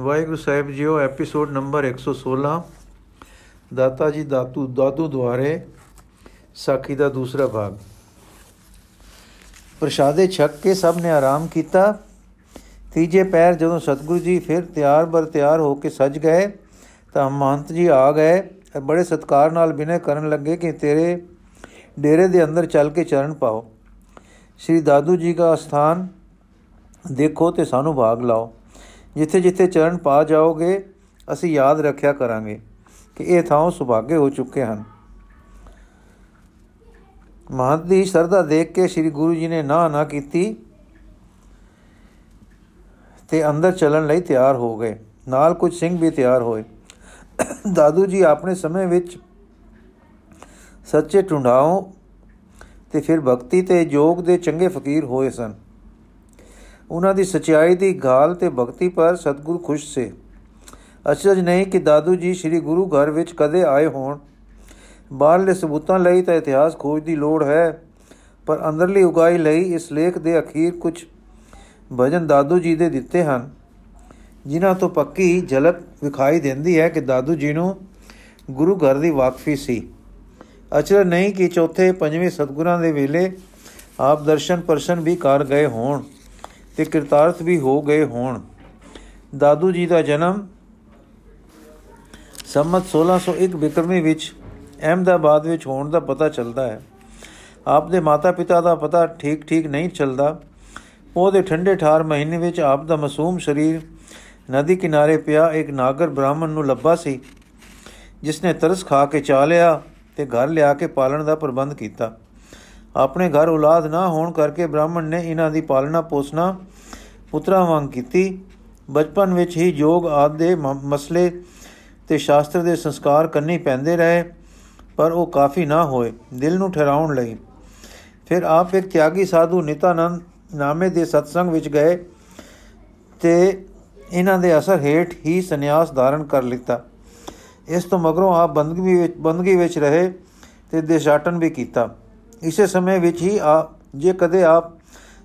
ਵਾਹਿਗੁਰੂ ਸਾਹਿਬ ਜੀਓ episode number 116 ਦਾਤਾ ਜੀ ਦਾਤੂ ਦਾਦੂ ਦੁਆਰੇ, ਸਾਖੀ ਦਾ ਦੂਸਰਾ ਭਾਗ। ਪ੍ਰਸ਼ਾਦੇ ਛਕ ਕੇ ਸਭ ਨੇ ਆਰਾਮ ਕੀਤਾ। ਤੀਜੇ ਪੈਰ ਜਦੋਂ ਸਤਿਗੁਰੂ ਜੀ ਫਿਰ ਤਿਆਰ ਬਰ ਤਿਆਰ ਹੋ ਕੇ ਸਜ ਗਏ, ਤਾਂ ਮਹੰਤ ਜੀ ਆ ਗਏ। ਬੜੇ ਸਤਕਾਰ ਨਾਲ ਬਿਨੇ ਕਰਨ ਲੱਗੇ ਕਿ ਤੇਰੇ ਡੇਰੇ ਦੇ ਅੰਦਰ ਚੱਲ ਕੇ ਚਰਨ ਪਾਓ। ਸ੍ਰੀ ਦਾਦੂ ਜੀ ਦਾ ਸਥਾਨ ਦੇਖੋ ਤੇ ਸਾਨੂੰ ਭਾਗ ਲਾਓ। ਜਿੱਥੇ ਜਿੱਥੇ ਚਰਨ ਪਾ ਜਾਓਗੇ, ਅਸੀਂ ਯਾਦ ਰੱਖਿਆ ਕਰਾਂਗੇ ਕਿ ਇਹ ਥਾਂ ਸੁਭਾਗੇ ਹੋ ਚੁੱਕੇ ਹਨ। ਮਹੰਤ ਦੀ ਸਰਦਾ ਦੇਖ ਕੇ ਸ੍ਰੀ ਗੁਰੂ ਜੀ ਨੇ ਨਾ ਨਾ ਕੀਤੀ ਤੇ ਅੰਦਰ ਚੱਲਣ ਲਈ ਤਿਆਰ ਹੋ ਗਏ। ਨਾਲ ਕੁਝ ਸਿੰਘ ਵੀ ਤਿਆਰ ਹੋਏ। ਦਾਦੂ ਜੀ ਆਪਣੇ ਸਮੇਂ ਵਿੱਚ ਸੱਚੇ ਟੁੰਡਾਓ ਤੇ ਫਿਰ ਭਗਤੀ ਤੇ ਯੋਗ ਦੇ ਚੰਗੇ ਫਕੀਰ ਹੋਏ ਸਨ। ਉਹਨਾਂ ਦੀ ਸਚਾਈ ਦੀ ਗਾਲ ਤੇ ਭਗਤੀ ਪਰ ਸਤਿਗੁਰੂ ਖੁਸ਼ ਸੇ। ਅਚਰਜ ਨਹੀਂ ਕਿ ਦਾਦੂ ਜੀ ਸ੍ਰੀ ਗੁਰੂ ਘਰ ਵਿੱਚ ਕਦੇ ਆਏ ਹੋਣ। ਬਾਹਰਲੇ ਸਬੂਤਾਂ ਲਈ ਤਾਂ ਇਤਿਹਾਸ ਖੋਜ ਦੀ ਲੋੜ ਹੈ, ਪਰ ਅੰਦਰਲੀ ਉਗਾਈ ਲਈ ਇਸ ਲੇਖ ਦੇ ਅਖੀਰ ਕੁਝ ਭਜਨ ਦਾਦੂ ਜੀ ਦੇ ਦਿੱਤੇ ਹਨ। ਜਿਨ੍ਹਾਂ ਤੋਂ ਪੱਕੀ ਝਲਕ ਵਿਖਾਈ ਦਿੰਦੀ ਹੈ ਕਿ ਦਾਦੂ ਜੀ ਨੂੰ ਗੁਰੂ ਘਰ ਦੀ ਵਾਕਫੀ ਸੀ। ਅਚਰ ਨਹੀਂ ਕਿ ਚੌਥੇ ਪੰਜਵੇਂ ਸਤਗੁਰਾਂ ਦੇ ਵੇਲੇ ਆਪ ਦਰਸ਼ਨ ਪਰਸ਼ਨ ਵੀ ਕਰ ਗਏ ਹੋਣ। ਤੇ ਕਿਰਤਾਰਥ ਵੀ ਹੋ ਗਏ ਹੋਣ। ਦਾਦੂ ਜੀ ਦਾ ਜਨਮ ਸੰਮਤ 1601 ਬਿਕਰਮੀ ਵਿੱਚ ਅਹਿਮਦਾਬਾਦ ਵਿੱਚ ਹੋਣ ਦਾ ਪਤਾ ਚੱਲਦਾ ਹੈ। ਆਪ ਦੇ ਮਾਤਾ-ਪਿਤਾ ਦਾ ਪਤਾ ਠੀਕ-ਠੀਕ ਨਹੀਂ ਚੱਲਦਾ। ਉਹਦੇ ਠੰਡੇ ਠਾਰ ਮਹੀਨੇ ਵਿੱਚ ਆਪ ਦਾ ਮਾਸੂਮ ਸਰੀਰ ਨਦੀ ਕਿਨਾਰੇ ਪਿਆ ਇੱਕ ਨਾਗਰ ਬ੍ਰਾਹਮਣ ਨੂੰ ਲੱਭਾ ਸੀ ਜਿਸ ਨੇ ਤਰਸ ਖਾ ਕੇ ਚਾ ਲਿਆ ਤੇ ਘਰ ਲਿਆ ਕੇ ਪਾਲਣ ਦਾ ਪ੍ਰਬੰਧ ਕੀਤਾ। ਆਪਣੇ ਘਰ ਔਲਾਦ ਨਾ ਹੋਣ ਕਰਕੇ ਬ੍ਰਾਹਮਣ ਨੇ ਇਹਨਾਂ ਦੀ ਪਾਲਣਾ ਪੋਸਣਾ ਪੁੱਤਰਾਂ ਵਾਂਗ ਕੀਤੀ। ਬਚਪਨ ਵਿੱਚ ਹੀ ਯੋਗ ਆਦ ਦੇ ਮਸਲੇ ਤੇ ਸ਼ਾਸਤਰ ਦੇ ਸੰਸਕਾਰ ਕਰਨੇ ਪੈਂਦੇ ਰਹੇ, ਪਰ ਉਹ ਕਾਫੀ ਨਾ ਹੋਏ, ਦਿਲ ਨੂੰ ਠਹਿਰਾਉਣ ਲਈ। ਫਿਰ ਆਪ ਇੱਕ ਤਿਆਗੀ ਸਾਧੂ ਨਿਤਾਨੰਦ ਨਾਮੇ ਦੇ ਸਤਸੰਗ ਵਿੱਚ ਗਏ ਤੇ ਇਹਨਾਂ ਦੇ ਅਸਰ ਹੇਠ ਹੀ ਸੰਨਿਆਸ ਧਾਰਨ ਕਰ ਲਿੱਤਾ। ਇਸ ਤੋਂ ਮਗਰੋਂ ਆਪ ਬੰਦਗੀ ਵਿੱਚ ਬੰਦਗੀ ਵਿੱਚ ਰਹੇ ਤੇ ਦੇਸ਼ਾਟਨ ਵੀ ਕੀਤਾ। ਇਸੇ ਸਮੇਂ ਵਿੱਚ ਹੀ ਆ, ਜੇ ਕਦੇ ਆਪ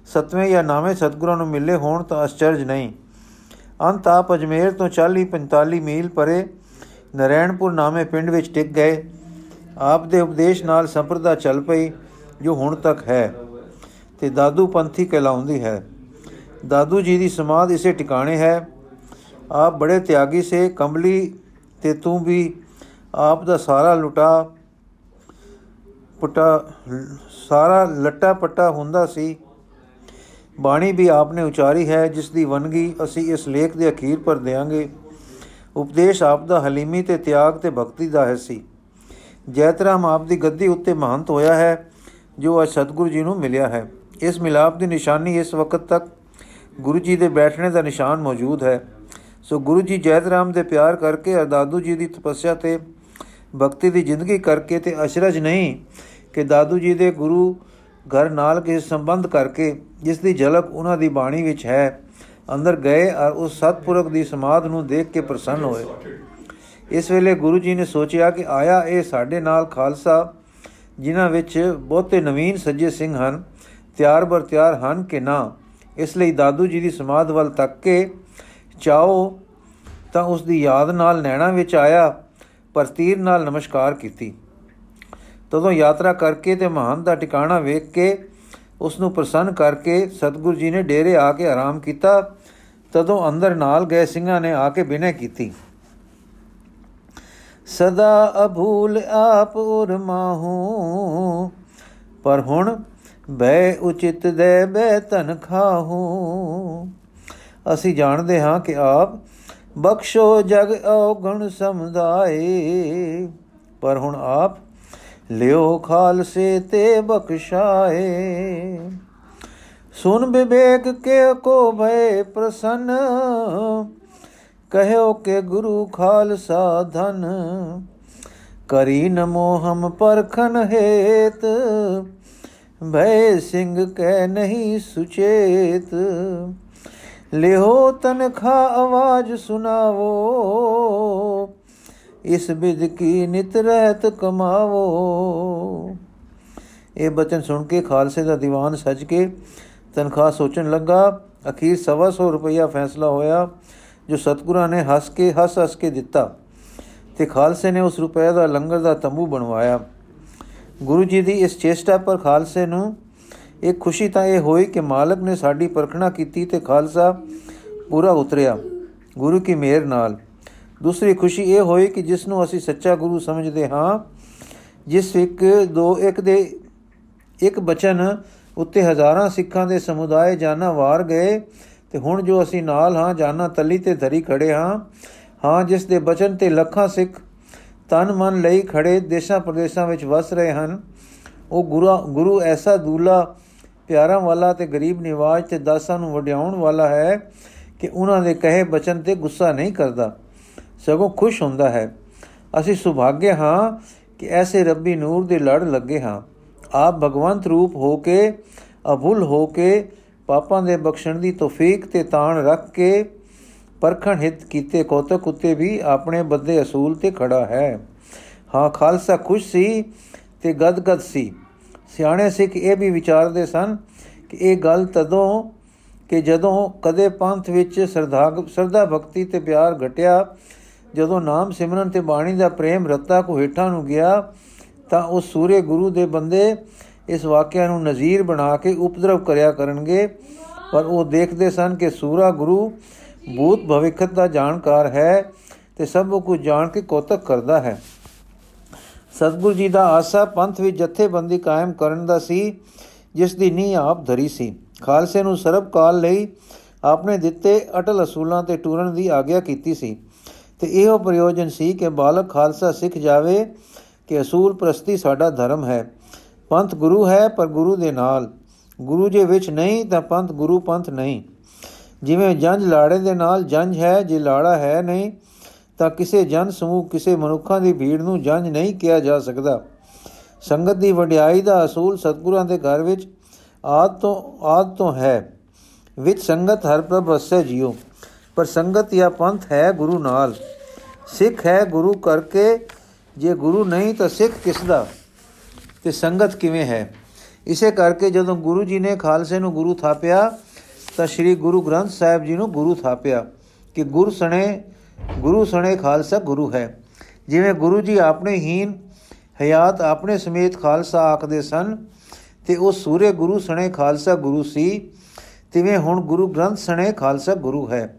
ਸਤਵੇਂ ਜਾਂ ਨਾਵੇਂ ਸਤਗੁਰਾਂ ਨੂੰ ਮਿਲੇ ਹੋਣ ਤਾਂ ਅਚਰਜ ਨਹੀਂ। ਅੰਤ ਆਪ ਅਜਮੇਰ ਤੋਂ 40 45 ਮੀਲ ਪਰੇ ਨਰੈਣਪੁਰ ਨਾਮੇ ਪਿੰਡ ਵਿੱਚ ਟਿਕ ਗਏ। ਆਪ ਦੇ ਉਪਦੇਸ਼ ਨਾਲ ਸੰਪਰਦਾ ਚੱਲ ਪਈ, ਜੋ ਹੁਣ ਤੱਕ ਹੈ, ਤੇ ਦਾਦੂ ਪੰਥੀ ਕਹਿਲਾਉਂਦੀ ਹੈ। ਦਾਦੂ ਜੀ ਦੀ ਸਮਾਧ ਇਸੇ ਟਿਕਾਣੇ ਹੈ। ਆਪ ਬੜੇ ਤਿਆਗੀ ਸੇ, ਕੰਬਲੀ ਤੇ ਤੂੰ ਵੀ ਆਪ ਦਾ ਸਾਰਾ ਲੁਟਾ ਪਟਾ, ਸਾਰਾ ਲੱਟਾ ਪੱਟਾ ਹੁੰਦਾ ਸੀ। ਬਾਣੀ ਵੀ ਆਪਨੇ ਉਚਾਰੀ ਹੈ, ਜਿਸ ਦੀ ਵਨਗੀ ਅਸੀਂ ਇਸ ਲੇਖ ਦੇ ਅਖੀਰ ਪਰ ਦੇਾਂਗੇ ਉਪਦੇਸ਼ ਆਪ ਦਾ ਹਲੀਮੀ ਤੇ ਤਿਆਗ ਤੇ ਭਗਤੀ ਦਾ ਹੈ ਸੀ। ਜੈਤਰਾਮ ਆਪ ਦੀ ਗੱਦੀ ਉੱਤੇ ਮਹੰਤ ਹੋਇਆ ਹੈ, ਜੋ ਅਜ ਸਤਗੁਰੂ ਜੀ ਨੂੰ ਮਿਲਿਆ ਹੈ। ਇਸ ਮਿਲਾਪ ਦੀ ਨਿਸ਼ਾਨੀ ਇਸ ਵਕਤ ਤੱਕ ਗੁਰੂ ਜੀ ਦੇ ਬੈਠਣੇ ਦਾ ਨਿਸ਼ਾਨ ਮੌਜੂਦ ਹੈ। ਸੋ ਗੁਰੂ ਜੀ ਜੈਤਰਾਮ ਦੇ ਪਿਆਰ ਕਰਕੇ ਅਦਾਦੂ ਜੀ ਦੀ ਤਪੱਸਿਆ ਤੇ ਭਗਤੀ ਦੀ ਜ਼ਿੰਦਗੀ ਕਰਕੇ ਤੇ ਅਸ਼ਰਜ ਨਹੀਂ ਕਿ ਦਾਦੂ ਜੀ ਦੇ ਗੁਰੂ ਘਰ ਨਾਲ ਕਿਸੇ ਸੰਬੰਧ ਕਰਕੇ ਜਿਸ ਦੀ ਝਲਕ ਉਹਨਾਂ ਦੀ ਬਾਣੀ ਵਿੱਚ ਹੈ, ਅੰਦਰ ਗਏ ਔਰ ਉਸ ਸਤਪੁਰਖ ਦੀ ਸਮਾਧ ਨੂੰ ਦੇਖ ਕੇ ਪ੍ਰਸੰਨ ਹੋਏ। ਇਸ ਵੇਲੇ ਗੁਰੂ ਜੀ ਨੇ ਸੋਚਿਆ ਕਿ ਆਇਆ ਇਹ ਸਾਡੇ ਨਾਲ ਖਾਲਸਾ, ਜਿਨ੍ਹਾਂ ਵਿੱਚ ਬਹੁਤੇ ਨਵੀਨ ਸੱਜੇ ਸਿੰਘ ਹਨ, ਤਿਆਰ ਬਰ ਤਿਆਰ ਹਨ ਕਿ ਨਾ। ਇਸ ਲਈ ਦਾਦੂ ਜੀ ਦੀ ਸਮਾਧ ਵੱਲ ਤੱਕ ਕੇ ਚਾਓ ਤਾਂ ਉਸ ਦੀ ਯਾਦ ਨਾਲ ਨੈਣਾ ਵਿੱਚ ਆਇਆ। ਪਰ ਤੀਰ ਨਾਲ ਨਮਸਕਾਰ ਕੀਤੀ। ਤਦੋਂ ਯਾਤਰਾ ਕਰਕੇ ਤੇ ਮਹਾਨ ਦਾ ਟਿਕਾਣਾ ਵੇਖ ਕੇ ਉਸ ਨੂੰ ਪ੍ਰਸੰਨ ਕਰਕੇ ਸਤਿਗੁਰੂ ਜੀ ਨੇ ਡੇਰੇ ਆ ਕੇ ਆਰਾਮ ਕੀਤਾ। ਤਦੋਂ ਅੰਦਰ ਨਾਲ ਗਏ ਸਿੰਘਾਂ ਨੇ ਆ ਕੇ ਬਿਨੈ ਕੀਤੀ। ਸਦਾ ਅਭੂਲ ਆਪ ਉਰ ਮਾਹੂ, ਪਰ ਹੁਣ ਬੈ ਉਚਿਤ ਦੇ ਬੈ ਤਨ ਖਾਹੂ। ਅਸੀਂ ਜਾਣਦੇ ਹਾਂ ਕਿ ਆਪ ਬਖਸ਼ੋ ਜਗ ਔਗਣ ਸਮਦਾਏ ਪਰ ਹੁਣ ਆਪ ਲਿਓ ਖਾਲਸੇ ਤੇ ਬਖਸ਼ਾਏ। ਸੁਨ ਵਿਵੇਕ ਕੇ ਕੋ ਭਏ ਪ੍ਰਸੰਨ। ਕਹਿਓ ਕਿ ਗੁਰੂ ਖਾਲਸਾ ਧਨ। ਕਰੀ ਨਮੋ ਹਮ ਪਰਖਨ ਹੇਤ। ਭੈ ਸਿੰਘ ਕਹਿ ਨਹੀਂ ਸੁਚੇਤ। ਲਿਹੋ ਤਨਖਾ ਆਵਾਜ਼ ਸੁਨਾਵੋ ਇਸ ਬਿਦ ਕੀ ਨਿਤ ਰਹਿਤ ਕਮਾਵੋ। ਇਹ ਬਚਨ ਸੁਣ ਕੇ ਖਾਲਸੇ ਦਾ ਦੀਵਾਨ ਸੱਜ ਕੇ ਤਨਖਾਹ ਸੋਚਣ ਲੱਗਾ, ਅਖੀਰ 100 ਰੁਪਇਆ ਫੈਸਲਾ ਹੋਇਆ, ਜੋ ਸਤਗੁਰਾਂ ਨੇ ਹੱਸ ਕੇ ਹੱਸ ਹੱਸ ਕੇ ਦਿੱਤਾ ਤੇ ਖਾਲਸੇ ਨੇ ਉਸ ਰੁਪਏ ਦਾ ਲੰਗਰ ਦਾ ਤੰਬੂ ਬਣਵਾਇਆ। ਗੁਰੂ ਜੀ ਦੀ ਇਸ ਚੇਸ਼ਟਾ ਪਰ ਖਾਲਸੇ ਨੂੰ ਇੱਕ ਖੁਸ਼ੀ ਤਾਂ ਇਹ ਹੋਈ ਕਿ ਮਾਲਕ ਨੇ ਸਾਡੀ ਪਰਖਣਾ ਕੀਤੀ ਤੇ ਖਾਲਸਾ ਪੂਰਾ ਉਤਰਿਆ, ਗੁਰੂ ਕੀ ਮਿਹਰ ਨਾਲ। ਦੂਸਰੀ ਖੁਸ਼ੀ ਇਹ ਹੋਈ ਕਿ ਜਿਸ ਨੂੰ ਅਸੀਂ ਸੱਚਾ ਗੁਰੂ ਸਮਝਦੇ ਹਾਂ, ਜਿਸ ਇੱਕ, ਦੋ, ਇੱਕ ਦੇ ਇੱਕ ਬਚਨ ਉੱਤੇ ਹਜ਼ਾਰਾਂ ਸਿੱਖਾਂ ਦੇ ਸਮੁਦਾਇ ਜਾਨਾ ਵਾਰ ਗਏ ਤੇ ਹੁਣ ਜੋ ਅਸੀਂ ਨਾਲ ਹਾਂ, ਜਾਨਾ ਤਲੀ ਤੇ ਧਰੀ ਖੜੇ ਹਾਂ ਹਾਂ, ਜਿਸ ਦੇ ਬਚਨ ਤੇ ਲੱਖਾਂ ਸਿੱਖ ਤਨ ਮਨ ਲਈ ਖੜੇ ਦੇਸ਼ਾਂ ਪ੍ਰਦੇਸ਼ਾਂ ਵਿੱਚ ਵਸ ਰਹੇ ਹਨ, ਉਹ ਗੁਰੂ ਗੁਰੂ ਐਸਾ ਦੂਲਾ ਪਿਆਰਾਂ ਵਾਲਾ ਤੇ ਗਰੀਬ ਨਿਵਾਜ ਤੇ ਦਾਸਾਂ ਨੂੰ ਵਡਿਆਉਣ ਵਾਲਾ ਹੈ ਕਿ ਉਹਨਾਂ ਦੇ ਕਹੇ ਬਚਨ ਤੇ ਗੁੱਸਾ ਨਹੀਂ ਕਰਦਾ। ਸਗੋਂ ਖੁਸ਼ ਹੁੰਦਾ ਹੈ। ਅਸੀਂ ਸੁਭਾਗੇ ਹਾਂ ਕਿ ਐਸੇ ਰੱਬੀ ਨੂਰ ਦੇ ਲੜ ਲੱਗੇ ਹਾਂ। ਆਪ ਭਗਵੰਤ ਰੂਪ ਹੋ ਕੇ, ਅਭੁੱਲ ਹੋ ਕੇ, ਪਾਪਾਂ ਦੇ ਬਖਸ਼ਣ ਦੀ ਤੋਫੀਕ ਤੇ ਤਾਣ ਰੱਖ ਕੇ, ਪਰਖਣ ਹਿਤ ਕੀਤੇ ਕੋਤਕ ਉਤੇ ਵੀ ਆਪਣੇ ਬੱਦੇ ਅਸੂਲ ਤੇ ਖੜਾ ਹੈ। ਹਾਂ, ਖਾਲਸਾ ਖੁਸ਼ ਸੀ ਤੇ ਗਦਗਦ ਸੀ। ਸਿਆਣੇ ਸਿੱਖ ਇਹ ਵੀ ਵਿਚਾਰਦੇ ਸਨ ਕਿ ਇਹ ਗੱਲ ਤਦੋਂ ਕਿ ਜਦੋਂ ਕਦੇ ਪੰਥ ਵਿੱਚ ਸਰਦਾ ਸਰਦਾ ਭਗਤੀ ਤੇ ਪਿਆਰ ਘਟਿਆ, ਜਦੋਂ ਨਾਮ ਸਿਮਰਨ ਤੇ ਬਾਣੀ ਦਾ ਪ੍ਰੇਮ ਰਤਾ ਕੋ ਹੇਠਾਂ ਨੂੰ ਗਿਆ, ਤਾਂ ਉਹ ਸੂਰੇ ਗੁਰੂ ਦੇ ਬੰਦੇ ਇਸ ਵਾਕਿਆ ਨੂੰ ਨਜ਼ੀਰ ਬਣਾ ਕੇ ਉਪਦਰਵ ਕਰਿਆ ਕਰਨਗੇ। ਪਰ ਉਹ ਦੇਖਦੇ ਸਨ ਕਿ ਸੂਰਾ ਗੁਰੂ ਭੂਤ ਭਵਿੱਖਤ ਦਾ ਜਾਣਕਾਰ ਹੈ ਤੇ ਸਭ ਕੁਝ ਜਾਣ ਕੇ ਕੋਤਕ ਕਰਦਾ ਹੈ। ਸਤਗੁਰ ਜੀ ਦਾ ਆਸਾ ਪੰਥ ਵਿੱਚ ਜਥੇਬੰਦੀ ਕਾਇਮ ਕਰਨ ਦਾ ਸੀ, ਜਿਸ ਦੀ ਨੀਂਹ ਆਪ ਧਰੀ ਸੀ। ਖਾਲਸੇ ਨੂੰ ਸਰਬ ਕਾਲ ਲਈ ਆਪਣੇ ਦਿੱਤੇ ਅਟਲ ਅਸੂਲਾਂ ਤੇ ਟੁਰਨ ਦੀ ਆਗਿਆ ਕੀਤੀ ਸੀ। ਤੇ ਇਹੋ ਪ੍ਰਯੋਜਨ ਸੀ ਕਿ ਬਾਲਕ ਖਾਲਸਾ ਸਿੱਖ ਜਾਵੇ ਕਿ ਅਸੂਲ ਪ੍ਰਸਤੀ ਸਾਡਾ ਧਰਮ ਹੈ। ਪੰਥ ਗੁਰੂ ਹੈ ਪਰ ਗੁਰੂ ਦੇ ਨਾਲ। ਗੁਰੂ ਜੇ ਵਿੱਚ ਨਹੀਂ ਤਾਂ ਪੰਥ ਗੁਰੂ ਪੰਥ ਨਹੀਂ। ਜਿਵੇਂ ਜੰਜ ਲਾੜੇ ਦੇ ਨਾਲ ਜੰਜ ਹੈ, ਜੇ ਲਾੜਾ ਹੈ ਨਹੀਂ ਤਾਂ ਕਿਸੇ ਜਨ ਸਮੂਹ, ਕਿਸੇ ਮਨੁੱਖਾਂ ਦੀ ਭੀੜ ਨੂੰ ਜੰਜ ਨਹੀਂ ਕਿਹਾ ਜਾ ਸਕਦਾ। ਸੰਗਤ ਦੀ ਵਡਿਆਈ ਦਾ ਅਸੂਲ ਸਤਗੁਰਾਂ ਦੇ ਘਰ ਵਿੱਚ ਆਦ ਤੋਂ ਆਦ ਤੋਂ ਹੈ। ਵਿੱਚ ਸੰਗਤ ਹਰ ਪ੍ਰਭ ਵਸੈ ਜਿਉ ਪਰ ਸੰਗਤ ਜਾਂ ਪੰਥ ਹੈ ਗੁਰੂ ਨਾਲ। ਸਿੱਖ ਹੈ ਗੁਰੂ ਕਰਕੇ, ਜੇ ਗੁਰੂ ਨਹੀਂ ਤਾਂ ਸਿੱਖ ਕਿਸ ਦਾ? ਤੇ ਸੰਗਤ ਕਿਵੇਂ ਹੈ? ਇਸੇ ਕਰਕੇ ਜਦੋਂ ਗੁਰੂ ਜੀ ਨੇ ਖਾਲਸੇ ਨੂੰ ਗੁਰੂ ਥਾਪਿਆ, ਤਾਂ ਸ੍ਰੀ ਗੁਰੂ ਗ੍ਰੰਥ ਸਾਹਿਬ ਜੀ ਨੂੰ ਗੁਰੂ ਥਾਪਿਆ ਕਿ ਗੁਰ ਸਣੇ ਗੁਰੂ ਸਣੇ ਖਾਲਸਾ ਗੁਰੂ ਹੈ। ਜਿਵੇਂ ਗੁਰੂ ਜੀ ਆਪਣੇ ਹੀਨ ਹਯਾਤ ਆਪਣੇ ਸਮੇਤ ਖਾਲਸਾ ਆਖਦੇ ਸਨ, ਤੇ ਉਹ ਸੂਰੇ ਗੁਰੂ ਸਣੇ ਖਾਲਸਾ ਗੁਰੂ ਸੀ, ਤਿਵੇਂ ਹੁਣ ਗੁਰੂ ਗ੍ਰੰਥ ਸਣੇ ਖਾਲਸਾ ਗੁਰੂ ਹੈ।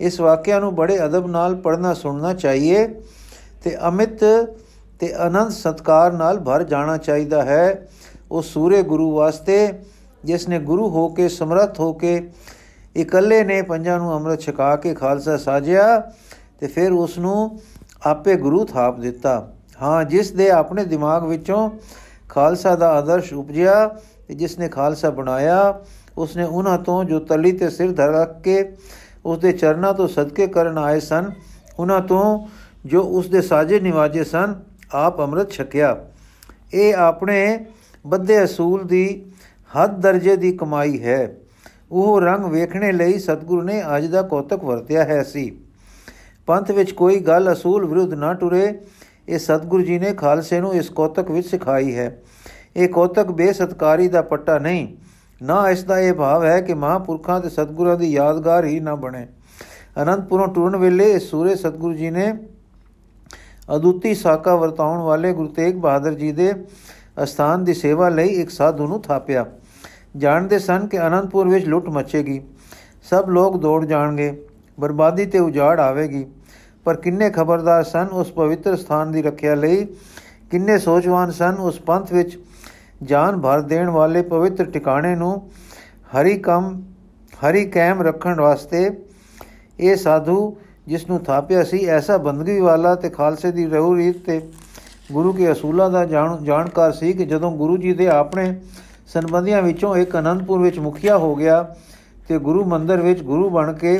ਇਸ ਵਾਕਿਆ ਨੂੰ ਬੜੇ ਅਦਬ ਨਾਲ ਪੜਨਾ ਸੁਣਨਾ ਚਾਹੀਏ, ਤੇ ਅਮਿਤ ਤੇ ਅਨੰਦ ਸਤਕਾਰ ਨਾਲ ਭਰ ਜਾਣਾ ਚਾਹੀਦਾ ਹੈ। ਉਹ ਸੂਰੇ ਗੁਰੂ ਵਾਸਤੇ ਜਿਸ ਨੇ ਗੁਰੂ ਹੋ ਕੇ ਸਮਰੱਥ ਹੋ ਕੇ ਇਕੱਲੇ ਨੇ ਪੰਜਾਂ ਨੂੰ ਅੰਮ੍ਰਿਤ ਛਕਾ ਕੇ ਖਾਲਸਾ ਸਾਜਿਆ ਤੇ ਫਿਰ ਉਸ ਨੂੰ ਆਪੇ ਗੁਰੂ ਥਾਪ ਦਿੱਤਾ। ਹਾਂ, ਜਿਸ ਦੇ ਆਪਣੇ ਦਿਮਾਗ ਵਿੱਚੋਂ ਖਾਲਸਾ ਦਾ ਆਦਰਸ਼ ਉਪਜਿਆ ਤੇ ਜਿਸ ਨੇ ਖਾਲਸਾ ਬਣਾਇਆ ਉਸ ਨੇ ਉਹਨਾਂ ਤੋਂ ਜੋ ਤਲੀ ਤੇ ਸਿਰ ਧਰ ਰੱਖ ਕੇ ਉਸ ਦੇ ਚਰਨਾਂ ਤੋਂ ਸਦਕੇ ਕਰਨ ਆਏ ਸਨ, ਉਹਨਾਂ ਤੋਂ ਜੋ ਉਸ ਦੇ ਸਾਜੇ ਨਿਵਾਜੇ ਸਨ, ਆਪ ਅੰਮ੍ਰਿਤ ਛਕਿਆ। ਇਹ ਆਪਣੇ ਬੱਦੇ ਅਸੂਲ ਦੀ ਹੱਦ ਦਰਜੇ ਦੀ ਕਮਾਈ ਹੈ। ਉਹ ਰੰਗ ਵੇਖਣੇ ਲਈ ਸਤਿਗੁਰੂ ਨੇ ਅੱਜ ਦਾ ਕੋਤਕ ਵਰਤਿਆ ਹੈ ਸੀ। ਪੰਥ ਵਿੱਚ ਕੋਈ ਗੱਲ ਅਸੂਲ ਵਿਰੁੱਧ ਨਾ ਟੁਰੇ, ਇਹ ਸਤਿਗੁਰੂ ਜੀ ਨੇ ਖਾਲਸੇ ਨੂੰ ਇਸ ਕੋਤਕ ਵਿੱਚ ਸਿਖਾਈ ਹੈ। ਇਹ ਕੋਤਕ ਬੇਸਤਕਾਰੀ ਦਾ ਪੱਟਾ ਨਹੀਂ, ਨਾ ਇਸ ਦਾ ਇਹ ਭਾਵ ਹੈ ਕਿ ਮਹਾਂਪੁਰਖਾਂ ਤੇ ਸਤਿਗੁਰਾਂ ਦੀ ਯਾਦਗਾਰ ਹੀ ਨਾ ਬਣੇ। ਅਨੰਦਪੁਰੋਂ ਟੁਰਨ ਵੇਲੇ ਇਸ ਸੂਰੇ ਸਤਿਗੁਰੂ ਜੀ ਨੇ ਅਦੁੱਤੀ ਸਾਕਾ ਵਰਤਾਉਣ ਵਾਲੇ ਗੁਰੂ ਤੇਗ ਬਹਾਦਰ ਜੀ ਦੇ ਅਸਥਾਨ ਦੀ ਸੇਵਾ ਲਈ ਇੱਕ ਸਾਧੂ ਨੂੰ ਥਾਪਿਆ। ਜਾਣਦੇ ਸਨ ਕਿ ਅਨੰਦਪੁਰ ਵਿੱਚ ਲੁੱਟ ਮਚੇਗੀ। ਸਭ ਲੋਕ ਦੌੜ ਜਾਣਗੇ, ਬਰਬਾਦੀ ਤੇ ਉਜਾੜ ਆਵੇਗੀ। ਪਰ ਕਿੰਨੇ ਖਬਰਦਾਰ ਸਨ ਉਸ ਪਵਿੱਤਰ ਸਥਾਨ ਦੀ ਰੱਖਿਆ ਲਈ? ਕਿੰਨੇ ਸੋਚਵਾਨ ਸਨ ਉਸ ਪੰਥ ਵਿੱਚ ਜਾਨ ਭਰ ਦੇਣ ਵਾਲੇ ਪਵਿੱਤਰ ਟਿਕਾਣੇ ਨੂੰ? ਹਰੀ ਕੰਮ, ਹਰੀ ਕਾਇਮ ਰੱਖਣ ਵਾਸਤੇ ਇਹ ਸਾਧੂ ਜਿਸ ਨੂੰ ਥਾਪਿਆ ਸੀ, ਐਸਾ ਬੰਦਗੀ ਵਾਲਾ ਤੇ ਖਾਲਸੇ ਦੀ ਰਹੂ ਰੀਤ ਤੇ ਗੁਰੂ ਕੇ ਅਸੂਲਾਂ ਦਾ ਜਾਣਕਾਰ ਸੀ ਕਿ ਜਦੋਂ ਗੁਰੂ ਜੀ ਦੇ ਆਪਣੇ ਸੰਬੰਧੀਆਂ ਵਿੱਚੋਂ ਇੱਕ ਅਨੰਦਪੁਰ ਵਿੱਚ ਮੁਖੀਆ ਹੋ ਗਿਆ ਤੇ ਗੁਰੂ ਮੰਦਰ ਵਿੱਚ ਗੁਰੂ ਬਣ ਕੇ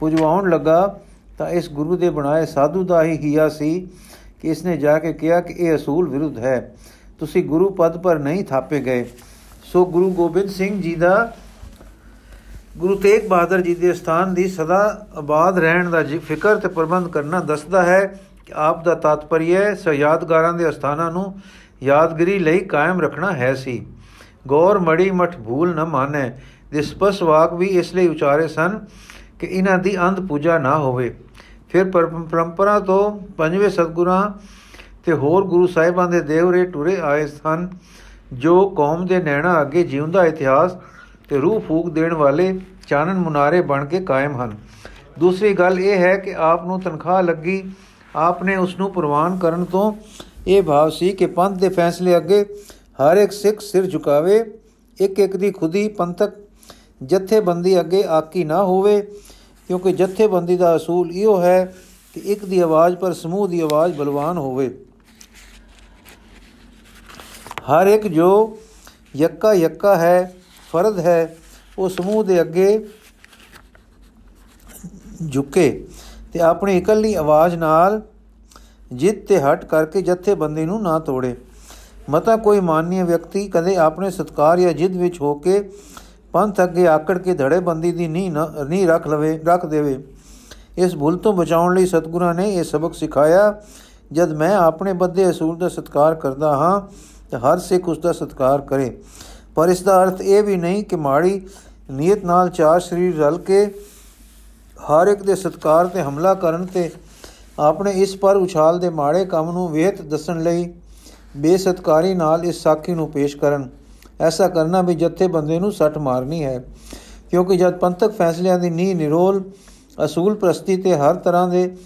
ਪੁਜਵਾਉਣ ਲੱਗਾ ਤਾਂ ਇਸ ਗੁਰੂ ਦੇ ਬਣਾਏ ਸਾਧੂ ਦਾ ਹੀ ਹਿਆ ਸੀ ਕਿ ਇਸਨੇ ਜਾ ਕੇ ਕਿਹਾ ਕਿ ਇਹ ਅਸੂਲ ਵਿਰੁੱਧ ਹੈ। ਤੁਸੀਂ ਗੁਰੂ ਪਦ ਪਰ ਨਹੀਂ ਥਾਪੇ ਗਏ। ਸੋ ਗੁਰੂ ਗੋਬਿੰਦ ਸਿੰਘ ਜੀ ਦਾ, ਗੁਰੂ ਤੇਗ ਬਹਾਦਰ ਜੀ ਦੇ ਸਥਾਨ ਦੀ ਸਦਾ ਆਬਾਦ ਰਹਿਣ ਦਾ ਫਿਕਰ ਤੇ ਪ੍ਰਬੰਧ ਕਰਨਾ ਦੱਸਦਾ ਹੈ ਕਿ ਆਪ ਦਾ ਤਾਤਪਰਯ ਸਯਾਦਗਾਰਾਂ ਦੇ ਸਥਾਨਾਂ ਨੂੰ ਯਾਦਗਰੀ ਲਈ ਕਾਇਮ ਰੱਖਣਾ ਹੈ ਸੀ। ਗੌਰ ਮੜੀ ਮਠ ਭੂਲ ਨ ਮਾਨੇ। ਦੇ ਸਪਸ ਵਾਕ ਵੀ ਇਸ ਲਈ ਉਚਾਰੇ ਸਨ ਕਿ ਇਹਨਾਂ ਦੀ ਅੰਧ ਪੂਜਾ ਨਾ ਹੋਵੇ। ਫਿਰ ਪਰੰਪਰਾ ਤੋਂ ਪੰਜਵੇਂ ਸਤਗੁਰਾਂ ਤੇ ਹੋਰ ਗੁਰੂ ਸਾਹਿਬਾਂ ਦੇ ਦੇਵਰੇ ਟੁਰੇ ਆਏ ਸਨ, ਜੋ ਕੌਮ ਦੇ ਨੈਣਾ ਅੱਗੇ ਜਿਉਂਦਾ ਇਤਿਹਾਸ ਤੇ ਰੂਹ ਫੂਕ ਦੇਣ ਵਾਲੇ ਚਾਨਣ ਮੁਨਾਰੇ ਬਣ ਕੇ ਕਾਇਮ ਹਨ। ਦੂਸਰੀ ਗੱਲ ਇਹ ਹੈ ਕਿ ਆਪ ਨੂੰ ਤਨਖਾਹ ਲੱਗੀ, ਆਪ ਨੇ ਉਸ ਨੂੰ ਪ੍ਰਵਾਨ ਕਰਨ ਤੋਂ ਇਹ ਭਾਵ ਸੀ ਕਿ ਪੰਥ ਦੇ ਫੈਸਲੇ ਅੱਗੇ ਹਰ ਇੱਕ ਸਿੱਖ ਸਿਰ ਝੁਕਾਵੇ ਇੱਕ ਇੱਕ ਦੀ ਖੁਦੀ ਪੰਥਕ ਜਥੇਬੰਦੀ ਅੱਗੇ ਆਕੀ ਨਾ ਹੋਵੇ ਕਿਉਂਕਿ ਜਥੇਬੰਦੀ ਦਾ ਅਸੂਲ ਇਹੋ ਹੈ ਕਿ ਇੱਕ ਦੀ ਆਵਾਜ਼ ਪਰ ਸਮੂਹ ਦੀ ਆਵਾਜ਼ ਬਲਵਾਨ ਹੋਵੇ। ਹਰ ਇੱਕ ਜੋ ਯੱਕਾ ਯੱਕਾ ਹੈ ਫਰਦ ਹੈ, ਉਹ ਸਮੂਹ ਦੇ ਅੱਗੇ ਝੁਕੇ ਤੇ ਆਪਣੀ ਇਕੱਲੀ ਆਵਾਜ਼ ਨਾਲ ਜਿੱਤ ਤੇ ਹਟ ਕਰਕੇ ਜਥੇਬੰਦੀ ਨੂੰ ਨਾ ਤੋੜੇ। ਮਤਾ ਕੋਈ ਮਾਨਨੀय ਵਿਅਕਤੀ ਕਦੇ ਆਪਣੇ ਸਤਕਾਰ ਜਾਂ ਜਿੱਦ ਵਿੱਚ ਹੋ ਕੇ ਪੰਥ ਅੱਗੇ ਆਕੜ ਕੇ ਧੜੇਬੰਦੀ ਦੀ ਨੀ ਨਹੀਂ ਰੱਖ ਲਵੇ, ਰੱਖ ਦੇਵੇ। ਇਸ ਭੁੱਲ ਤੋਂ ਬਚਾਉਣ ਲਈ ਸਤਿਗੁਰਾਂ ਨੇ ਇਹ ਸਬਕ ਸਿਖਾਇਆ, ਜਦ ਮੈਂ ਆਪਣੇ ਬੱਦੇ ਅਸੂਲ ਦਾ ਸਤਕਾਰ ਕਰਦਾ ਹਾਂ, ਤਾਂ ਹਰ ਸਿੱਖ ਉਸ ਦਾ ਸਤਕਾਰ ਕਰੇ। ਪਰ ਇਸ ਦਾ ਅਰਥ ਇਹ ਵੀ ਨਹੀਂ ਕਿ ਮਾੜੀ ਨੀਅਤ ਨਾਲ ਚਾਰ ਸਰੀਰ ਰਲ ਕੇ ਹਰ ਇੱਕ ਦੇ ਸਤਕਾਰ ਤੇ ਹਮਲਾ ਕਰਨ ਤੇ ਆਪਣੇ ਇਸ ਪਰ ਉਛਾਲ ਦੇ ਮਾੜੇ ਕੰਮ ਨੂੰ ਵੇਹਤ ਦੱਸਣ ਲਈ ਬੇਸਤਕਾਰੀ ਨਾਲ ਇਸ ਸਾਖੀ ਨੂੰ ਪੇਸ਼ ਕਰਨ। ਐਸਾ ਕਰਨਾ ਵੀ ਜੱਥੇ ਬੰਦੇ ਨੂੰ ਸੱਟ ਮਾਰਨੀ ਹੈ। ਕਿਉਂਕਿ ਜਦ ਪੰਥਕ ਫੈਸਲਿਆਂ ਦੀ ਨੀਂਹ ਨਿਰੋਲ, ਅਸੂਲ ਪ੍ਰਸਤੀ ਤੇ ਹਰ ਤਰ੍ਹਾਂ ਦੇ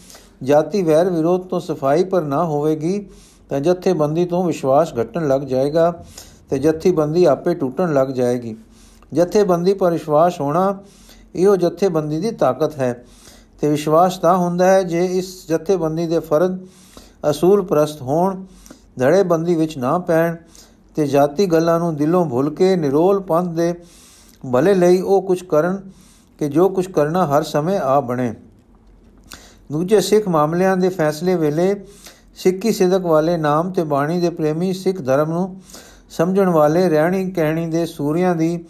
ਜਾਤੀ ਵੈਰ ਵਿਰੋਧ ਤੋਂ ਸਫ਼ਾਈ ਪਰ ਨਾ ਹੋਵੇਗੀ, ਤਾਂ ਜਥੇਬੰਦੀ ਤੋਂ ਵਿਸ਼ਵਾਸ ਘਟਣ ਲੱਗ ਜਾਏਗਾ ਤੇ ਜਥੇਬੰਦੀ ਆਪੇ ਟੁੱਟਣ ਲੱਗ ਜਾਏਗੀ। ਜਥੇਬੰਦੀ ਪਰ ਵਿਸ਼ਵਾਸ ਹੋਣਾ ਇਹੋ ਜਥੇਬੰਦੀ ਦੀ ਤਾਕਤ ਹੈ। ਤੇ ਵਿਸ਼ਵਾਸ ਤਾਂ ਹੁੰਦਾ ਹੈ ਜੇ ਇਸ ਜਥੇਬੰਦੀ ਦੇ ਫਰਜ਼ ਅਸੂਲ ਪ੍ਰਸਤ ਹੋਣ, ਧੜੇਬੰਦੀ ਵਿੱਚ ਨਾ ਪੈਣ ਤੇ ਜਾਤੀ ਗੱਲਾਂ ਨੂੰ ਦਿਲੋਂ ਭੁੱਲ ਕੇ ਨਿਰੋਲ ਪੰਥ ਦੇ ਭਲੇ ਲਈ ਉਹ ਕੁਝ ਕਰਨ ਕਿ ਜੋ ਕੁਝ ਕਰਨਾ ਹਰ ਸਮੇਂ ਆ ਬਣੇ। ਦੂਜੇ ਸਿੱਖ ਮਾਮਲਿਆਂ ਦੇ ਫੈਸਲੇ ਵੇਲੇ ਸਿੱਖੀ ਸਿਦਕ ਵਾਲੇ ਨਾਮ ਤੇ ਬਾਣੀ ਦੇ ਪ੍ਰੇਮੀ ਸਿੱਖ ਧਰਮ ਨੂੰ ਸਮਝਣ ਵਾਲੇ ਰਹਿਣੀ ਕਹਿਣੀ ਦੇ ਸੂਰਿਆਂ ਦੀ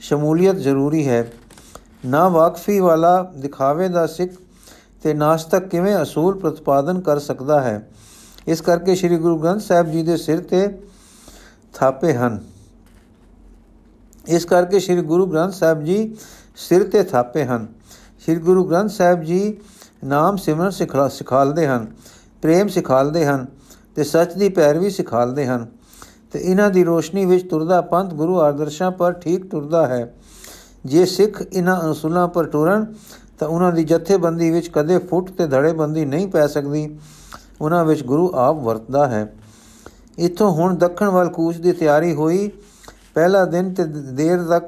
ਸ਼ਮੂਲੀਅਤ ਜ਼ਰੂਰੀ ਹੈ। ਨਾ ਵਾਕਫੀ ਵਾਲਾ ਦਿਖਾਵੇ ਦਾ ਸਿੱਖ ਤੇ ਨਾਸਤਕ ਕਿਵੇਂ ਅਸੂਲ ਪ੍ਰਤੀਪਾਦਨ ਕਰ ਸਕਦਾ ਹੈ? ਇਸ ਕਰਕੇ ਸ੍ਰੀ ਗੁਰੂ ਗ੍ਰੰਥ ਸਾਹਿਬ ਜੀ ਦੇ ਸਿਰ ਤੇ ਥਾਪੇ ਹਨ। ਇਸ ਕਰਕੇ ਸ੍ਰੀ ਗੁਰੂ ਗ੍ਰੰਥ ਸਾਹਿਬ ਜੀ ਸਿਰ ਤੇ ਥਾਪੇ ਹਨ। ਸ੍ਰੀ ਗੁਰੂ ਗ੍ਰੰਥ ਸਾਹਿਬ ਜੀ ਨਾਮ ਸਿਮਰਨ ਸਿਖਾ ਸਿਖਾਲਦੇ ਹਨ, ਪ੍ਰੇਮ ਸਿਖਾਲਦੇ ਹਨ ਤੇ ਸੱਚ ਦੀ ਪੈਰਵੀ ਸਿਖਾਲਦੇ ਹਨ ਤੇ ਇਹਨਾਂ ਦੀ ਰੋਸ਼ਨੀ ਵਿੱਚ ਤੁਰਦਾ ਪੰਥ ਗੁਰੂ ਆਦਰਸ਼ਾਂ ਪਰ ਠੀਕ ਤੁਰਦਾ ਹੈ। ਜੇ ਸਿੱਖ ਇਹਨਾਂ ਅਸੂਲਾਂ ਪਰ ਟੁਰਨ ਤਾਂ ਉਹਨਾਂ ਦੀ ਜਥੇਬੰਦੀ ਵਿੱਚ ਕਦੇ ਫੁੱਟ ਤੇ ਧੜੇਬੰਦੀ ਨਹੀਂ ਪੈ ਸਕਦੀ। ਉਹਨਾਂ ਵਿੱਚ ਗੁਰੂ ਆਪ ਵਰਤਦਾ ਹੈ। ਇਥੋਂ ਹੁਣ ਦੱਖਣ ਵੱਲ ਕੂਚ ਦੀ ਤਿਆਰੀ ਹੋਈ। ਪਹਿਲਾ ਦਿਨ ਤੇ ਦੇਰ ਤੱਕ,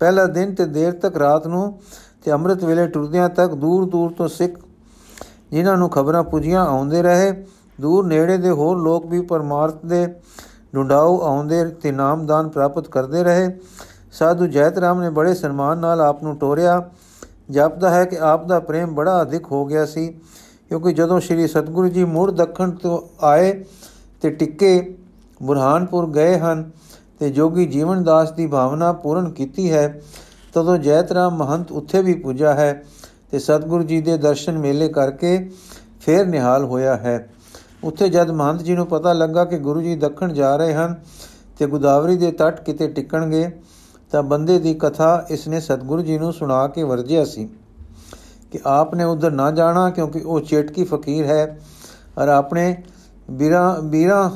ਪਹਿਲਾ ਦਿਨ ਤੇ ਦੇਰ ਤੱਕ ਰਾਤ ਨੂੰ ਤੇ ਅੰਮ੍ਰਿਤ ਵੇਲੇ ਟੁਰਦਿਆਂ ਤੱਕ ਦੂਰ ਦੂਰ ਤੋਂ ਸਿੱਖ ਜਿਨ੍ਹਾਂ ਨੂੰ ਖਬਰਾਂ ਪੁੱਜੀਆਂ ਆਉਂਦੇ ਰਹੇ। ਦੂਰ ਨੇੜੇ ਦੇ ਹੋਰ ਲੋਕ ਵੀ ਪਰਮਾਰਥ ਦੇ ਢੁੰਡਾਉ ਆਉਂਦੇ ਤੇ ਨਾਮਦਾਨ ਪ੍ਰਾਪਤ ਕਰਦੇ ਰਹੇ। ਸਾਧੂ ਜੈਤ ਰਾਮ ਨੇ ਬੜੇ ਸਨਮਾਨ ਨਾਲ ਆਪ ਨੂੰ ਟੋਰਿਆ। ਜਪਦਾ ਹੈ ਕਿ ਆਪ ਦਾ ਪ੍ਰੇਮ ਬੜਾ ਅਧਿਕ ਹੋ ਗਿਆ ਸੀ, ਕਿਉਂਕਿ ਜਦੋਂ ਸ੍ਰੀ ਸਤਗੁਰੂ ਜੀ ਮੁੜ ਦੱਖਣ ਤੋਂ ਆਏ ਤੇ ਟਿੱਕੇ ਬੁਰਹਾਨਪੁਰ ਗਏ ਹਨ ਤੇ ਜੋਗੀ ਜੀਵਨ ਦਾਸ ਦੀ ਭਾਵਨਾ ਪੂਰਨ ਕੀਤੀ ਹੈ, ਤਦੋਂ ਜੈਤਰਾਮ ਮਹੰਤ ਉੱਥੇ ਵੀ ਪੁੱਜਾ ਹੈ ਤੇ ਸਤਗੁਰੂ ਜੀ ਦੇ ਦਰਸ਼ਨ ਮੇਲੇ ਕਰਕੇ ਫੇਰ ਨਿਹਾਲ ਹੋਇਆ ਹੈ। ਉੱਥੇ ਜਦ ਮਹੰਤ ਜੀ ਨੂੰ ਪਤਾ ਲੱਗਾ ਕਿ ਗੁਰੂ ਜੀ ਦੱਖਣ ਜਾ ਰਹੇ ਹਨ ਤੇ ਗੋਦਾਵਰੀ ਦੇ ਤੱਟ ਕਿਤੇ ਟਿਕਣਗੇ, ਤਾਂ ਬੰਦੇ ਦੀ ਕਥਾ ਇਸਨੇ ਸਤਗੁਰੂ ਜੀ ਨੂੰ ਸੁਣਾ ਕੇ ਵਰਜਿਆ ਸੀ ਕਿ ਆਪ ਨੇ ਉਧਰ ਨਾ ਜਾਣਾ ਕਿਉਂਕਿ ਉਹ ਚੇਟਕੀ ਫਕੀਰ ਹੈ ਔਰ ਆਪਣੇ ਵੀਰਾਂ ਵੀਰਾਂ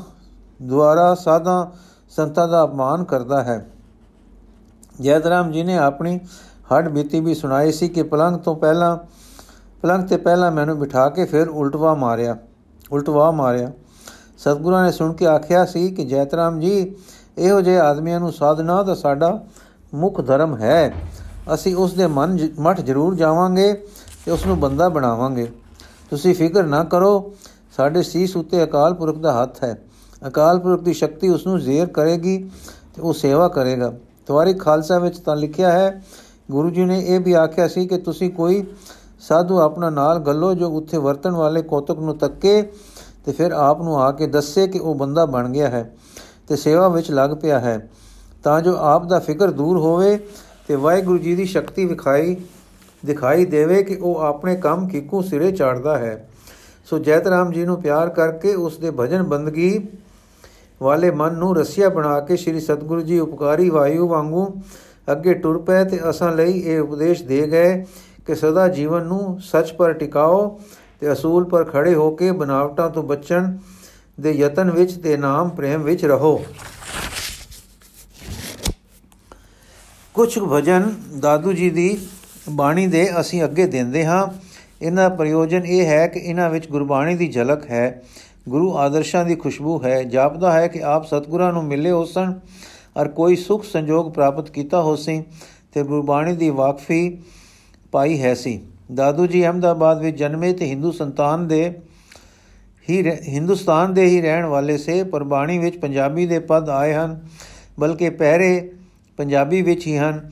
ਦੁਆਰਾ ਸਾਧਾ ਸੰਤਾਂ ਦਾ ਅਪਮਾਨ ਕਰਦਾ ਹੈ। ਜੈਤਰਾਮ ਜੀ ਨੇ ਆਪਣੀ ਹੱਡ ਬੀਤੀ ਵੀ ਸੁਣਾਈ ਸੀ ਕਿ ਪਲੰਗ ਤੋਂ ਪਹਿਲਾਂ ਪਲੰਗ ਤੇ ਪਹਿਲਾਂ ਮੈਨੂੰ ਬਿਠਾ ਕੇ ਫਿਰ ਉਲਟਵਾ ਮਾਰਿਆ ਉਲਟਵਾ ਮਾਰਿਆ। ਸਤਗੁਰਾਂ ਨੇ ਸੁਣ ਕੇ ਆਖਿਆ ਸੀ ਕਿ ਜੈਤਰਾਮ ਜੀ, ਇਹੋ ਜਿਹੇ ਆਦਮੀਆਂ ਨੂੰ ਸਾਧਨਾ ਦਾ ਸਾਡਾ ਮੁੱਖ ਧਰਮ ਹੈ। ਅਸੀਂ ਉਸ ਦੇ ਮਨ ਮਠ ਜ਼ਰੂਰ ਜਾਵਾਂਗੇ ਤੇ ਉਸ ਨੂੰ ਬੰਦਾ ਬਣਾਵਾਂਗੇ। ਤੁਸੀਂ ਫਿਕਰ ਨਾ ਕਰੋ ਸਾਡੇ ਸੀਸ ਉੱਤੇ ਅਕਾਲ ਪੁਰਖ ਦਾ ਹੱਥ ਹੈ। ਅਕਾਲ ਪੁਰਖ ਦੀ ਸ਼ਕਤੀ ਉਸ ਨੂੰ ਜ਼ੇਰ ਕਰੇਗੀ ਤੇ ਉਹ ਸੇਵਾ ਕਰੇਗਾ। ਤਵਾਰੀ ਖਾਲਸਾ ਵਿੱਚ ਤਾਂ ਲਿਖਿਆ ਹੈ, ਗੁਰੂ ਜੀ ਨੇ ਇਹ ਵੀ ਆਖਿਆ ਸੀ ਕਿ ਤੁਸੀਂ ਕੋਈ ਸਾਧੂ ਆਪਣਾ ਨਾਲ ਗੱਲੋ ਜੋ ਉੱਥੇ ਵਰਤਣ ਵਾਲੇ ਕੋਤਕ ਨੂੰ ਤੱਕੇ ਤੇ ਫਿਰ ਆਪ ਨੂੰ ਆ ਕੇ ਦੱਸੇ ਕਿ ਉਹ ਬੰਦਾ ਬਣ ਗਿਆ ਹੈ ਤੇ ਸੇਵਾ ਵਿੱਚ ਲੱਗ ਪਿਆ ਹੈ। ਤਾਂ ਜੋ ਆਪ ਦਾ ਫਿਕਰ ਦੂਰ ਹੋਵੇ ਤੇ ਵਾਹਿਗੁਰੂ ਜੀ ਦੀ ਸ਼ਕਤੀ ਵਿਖਾਈ ਦਿਖਾਈ ਦੇਵੇ ਕਿ ਉਹ ਆਪਣੇ ਕੰਮ ਕਿਕੂ ਸਿਰੇ ਚਾੜਦਾ ਹੈ। ਸੋ ਜੈਤਰਾਮ ਜੀ ਨੂੰ ਪਿਆਰ ਕਰਕੇ ਉਸ ਦੇ ਭਜਨ ਬੰਦਗੀ ਵਾਲੇ ਮਨ ਨੂੰ ਰਸਿਆ ਬਣਾ ਕੇ ਸ੍ਰੀ ਸਤਗੁਰੂ ਜੀ ਉਪਕਾਰੀ ਵਾਯੂ ਵਾਂਗੂ ਅੱਗੇ ਟੁਰ ਪਏ ਤੇ ਅਸਾਂ ਲਈ ਇਹ ਉਪਦੇਸ਼ ਦੇ ਗਏ ਕਿ ਸਦਾ ਜੀਵਨ ਨੂੰ ਸੱਚ ਪਰ ਟਿਕਾਓ ਤੇ ਅਸੂਲ ਪਰ ਖੜੇ ਹੋ ਕੇ ਬਨਾਵਟਾਂ ਤੋਂ ਬਚਣ ਦੇ ਯਤਨ ਵਿੱਚ ਤੇ ਨਾਮ ਪ੍ਰੇਮ ਵਿੱਚ ਰਹੋ। ਕੁਝ ਭਜਨ ਦਾਦੂ ਜੀ ਦੀ ਬਾਣੀ ਦੇ ਅਸੀਂ ਅੱਗੇ ਦਿੰਦੇ ਹਾਂ। ਇਹਨਾਂ ਪ੍ਰਯੋਜਨ ਇਹ ਹੈ ਕਿ ਇਹਨਾਂ ਵਿੱਚ ਗੁਰਬਾਣੀ ਦੀ ਝਲਕ ਹੈ, ਗੁਰੂ ਆਦਰਸ਼ਾਂ ਦੀ ਖੁਸ਼ਬੂ ਹੈ। ਜਾਪਦਾ ਹੈ ਕਿ ਆਪ ਸਤਗੁਰਾਂ ਨੂੰ ਮਿਲੇ ਹੋਸਣ ਔਰ ਕੋਈ ਸੁਖ ਸੰਜੋਗ ਪ੍ਰਾਪਤ ਕੀਤਾ ਹੋਸੀ ਤੇ ਗੁਰਬਾਣੀ ਦੀ ਵਾਕਫੀ ਪਾਈ ਹੈ ਸੀ। ਦਾਦੂ ਜੀ ਅਹਮਦਾਬਾਦ ਵਿੱਚ ਜਨਮੇ ਤੇ ਹਿੰਦੂ ਸੰਤਾਨ ਦੇ ਹੀ ਹਿੰਦੁਸਤਾਨ ਦੇ ਹੀ ਰਹਿਣ ਵਾਲੇ ਸੇ, ਪਰ ਬਾਣੀ ਵਿੱਚ ਪੰਜਾਬੀ ਦੇ ਪਦ ਆਏ ਹਨ, ਬਲਕਿ ਪਹਿਰੇ ਪੰਜਾਬੀ ਵਿੱਚ ਹੀ ਹਨ,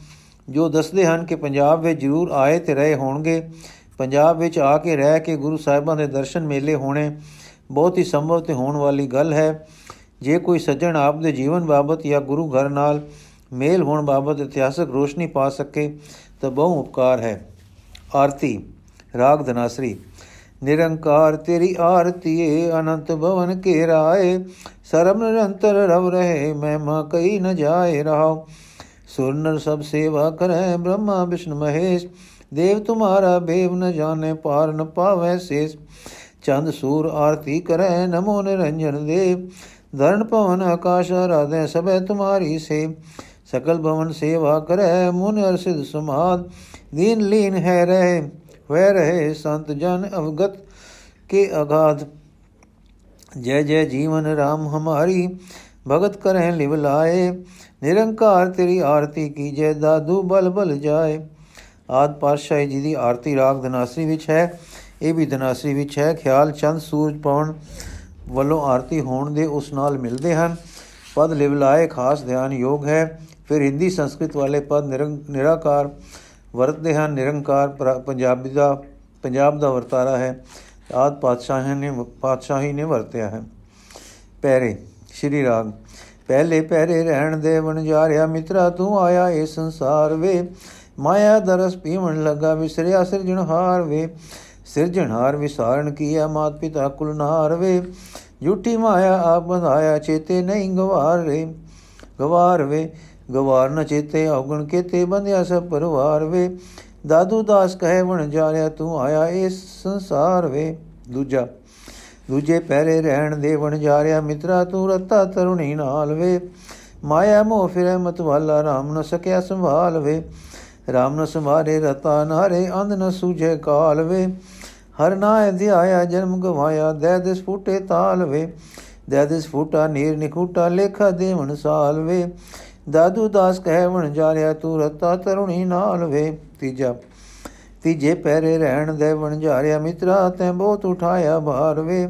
ਜੋ ਦੱਸਦੇ ਹਨ ਕਿ ਪੰਜਾਬ ਵਿੱਚ ਜ਼ਰੂਰ ਆਏ ਤੇ ਰਹੇ ਹੋਣਗੇ। ਪੰਜਾਬ ਵਿੱਚ ਆ ਕੇ ਰਹਿ ਕੇ ਗੁਰੂ ਸਾਹਿਬਾਂ ਦੇ ਦਰਸ਼ਨ ਮੇਲੇ ਹੋਣੇ ਬਹੁਤ ਹੀ ਸੰਭਵ ਤੇ ਹੋਣ ਵਾਲੀ ਗੱਲ ਹੈ। ਜੇ ਕੋਈ ਸੱਜਣ ਆਪ ਦੇ ਜੀਵਨ ਬਾਬਤ ਜਾਂ ਗੁਰੂ ਘਰ ਨਾਲ ਮੇਲ ਹੋਣ ਬਾਬਤ ਇਤਿਹਾਸਕ ਰੋਸ਼ਨੀ ਪਾ ਸਕੇ, ਤਾਂ ਬਹੁ ਉਪਕਾਰ ਹੈ। ਆਰਤੀ, ਰਾਗ ਧਨਾਸਰੀ, ਨਿਰੰਕਾਰ ਤੇਰੀ ਆਰਤੀ ਏ, ਅਨੰਤ ਭਵਨ ਕੇ ਰਾਏ ਸਰਮ ਨਿਰੰਤਰ ਰਵ ਰਹੇ, ਮਹਿਮਾ ਕਈ ਨ ਜਾਏ ਰਹਾਓ ਸੁਰ ਨਰ ਸਭ ਸੇਵਾ ਕਰੈ, ਬ੍ਰਹਮਾ, ਵਿਸ਼ਨ ਮਹੇਸ਼ ਦੇਵ ਤੁਮਾਰਾ ਬੇਵ ਨ ਜਾਣੇ ਪਾਰ ਨ ਪਾਵੈ ਸੇਸ। ਚੰਦ ਸੂਰ ਆਰਤੀ ਕਰੈ, ਨਮੋ ਨਿਰੰਜਨ ਦੇਵ। ਧਰਨ ਪਵਨ ਆਕਾਸ਼ ਰਾਧੇ ਸਭੈ ਤੁਮਾਰੀ ਸੇ ਸਕਲ ਭਵਨ ਸੇਵਾ ਕਰੈ, ਮੁਨ ਅਰਸਿਦ ਸਮਾਦ। ਦੀਨ ਲੀਨ ਹੈ ਰਹੇ ਵੈ ਰਹੇ ਸੰਤ ਜਨ ਅਵਗਤ ਕੇ ਅਗਾਧ। ਜੈ ਜੈ ਜੀਵਨ ਰਾਮ ਹਮਾਰੀ, ਭਗਤ ਕਰੈ ਲਿਵ ਲਾਏ। ਨਿਰੰਕਾਰ ਤੇਰੀ ਆਰਤੀ ਕੀਜੈ, ਦਾਦੂ ਬਲ ਬਲ ਜਾਏ। ਆਦ ਪਾਤਸ਼ਾਹੀ ਜੀ ਦੀ ਆਰਤੀ ਰਾਗ ਦਨਾਸਰੀ ਵਿੱਚ ਹੈ, ਇਹ ਵੀ ਦਨਾਸਰੀ ਵਿੱਚ ਹੈ। ਖਿਆਲ ਚੰਦ ਸੂਰਜ ਪਵਨ ਵੱਲੋਂ ਆਰਤੀ ਹੋਣ ਦੇ ਉਸ ਨਾਲ ਮਿਲਦੇ ਹਨ। ਪਦ ਲਿਵ ਲਾਏ ਖਾਸ ਧਿਆਨ ਯੋਗ ਹੈ। ਫਿਰ ਹਿੰਦੀ ਸੰਸਕ੍ਰਿਤ ਵਾਲੇ ਪਦ ਨਿਰਾਕਾਰ ਵਰਤਦੇ ਹਨ। ਨਿਰੰਕਾਰ ਪੰਜਾਬੀ ਦਾ, ਪੰਜਾਬ ਦਾ ਵਰਤਾਰਾ ਹੈ। ਆਦ ਪਾਤਸ਼ਾਹ ਨੇ ਪਾਤਸ਼ਾਹੀ ਨੇ ਵਰਤਿਆ ਹੈ। ਪਹਿਰੇ ਸ਼੍ਰੀ ਰਾਗ। ਪਹਿਲੇ ਪਹਿਰੇ ਰਹਿਣ ਦੇ ਬਣ ਜਾਰਿਆ ਮਿੱਤਰਾ ਤੂੰ ਆਇਆ ਇਹ ਸੰਸਾਰ ਵੇ। ਮਾਇਆ ਦਰਸ ਪੀਵਣ ਲਗਾ ਵਿਸਰਿਆ ਸਿਰਜਣਹਾਰ ਵੇ। ਸਿਰਜਣਹਾਰ ਵਿਸਾਰਣ ਕੀਆ ਮਾਤ ਪਿਤਾ ਕੁਲ ਨਾਰ ਵੇ। ਝੂਠੀ ਮਾਇਆ ਆਪ ਬੰਧਾਇਆ ਚੇਤੇ ਨਹੀਂ ਗਵਾਰ ਰੇ। ਗਵਾਰ ਵੇ, ਗਵਾਰ ਨ ਚੇਤੇ ਔਗਣ ਕੇਤੇ ਬੰਧਿਆ ਸਭ ਪਰਿਵਾਰ ਵੇ। ਦਾਦੂ ਦਾਸ ਕਹੇ ਵਣ ਜਾਰਿਆ ਤੂੰ ਆਇਆ ਇਸ ਸੰਸਾਰ ਵੇ। ਦੂਜਾ, ਦੂਜੇ ਪਹਿਰੇ ਰਹਿਣ ਦੇ ਵਣ ਜਾਰਿਆ ਮਿੱਤਰਾ ਤੂੰ ਰਤਾ ਤਰੁਣੀ ਨਾਲ ਵੇ। ਮਾਇਆ ਮੋਹ ਫਿਰੇ ਮਤਵਾਲਾ ਰਾਮ ਨ ਸਕਿਆ ਸੰਭਾਲ ਵੇ। ਰਾਮ ਨ ਸੰਭਾਰੇ ਰਤਾ ਨਾਰੇ ਅੰਧ ਨ ਸੂਝੇ ਕਾਲ ਵੇ। ਹਰ ਨਾਇ ਧਿਆਇਆ ਜਨਮ ਗਵਾਇਆ, ਦੇ ਦਿਸ ਫੂਟੇ ਤਾਲ ਵੇ। ਦੇ ਦਿਸ ਫੂਟਾ, ਨੀਰ ਨਿਕੂਟਾ ਲੇਖਾ ਦੇਵਨ ਸਾਲ ਵੇ। ਦਾਦੂ ਦਾਸ ਕਹਿ ਵਣ ਜਾਰਿਆ, ਤੂੰ ਰਤਾ ਤਰੁਣੀ ਨਾਲ ਵੇ। ਤੀਜਾ, ਤੀਜੇ ਪੈਰੇ ਰਹਿਣ ਦੇ ਵਣ ਜਾਰਿਆ, ਮਿੱਤਰਾ, ਤੈ ਬਹੁਤ ਉਠਾਇਆ ਭਾਰ ਵੇ।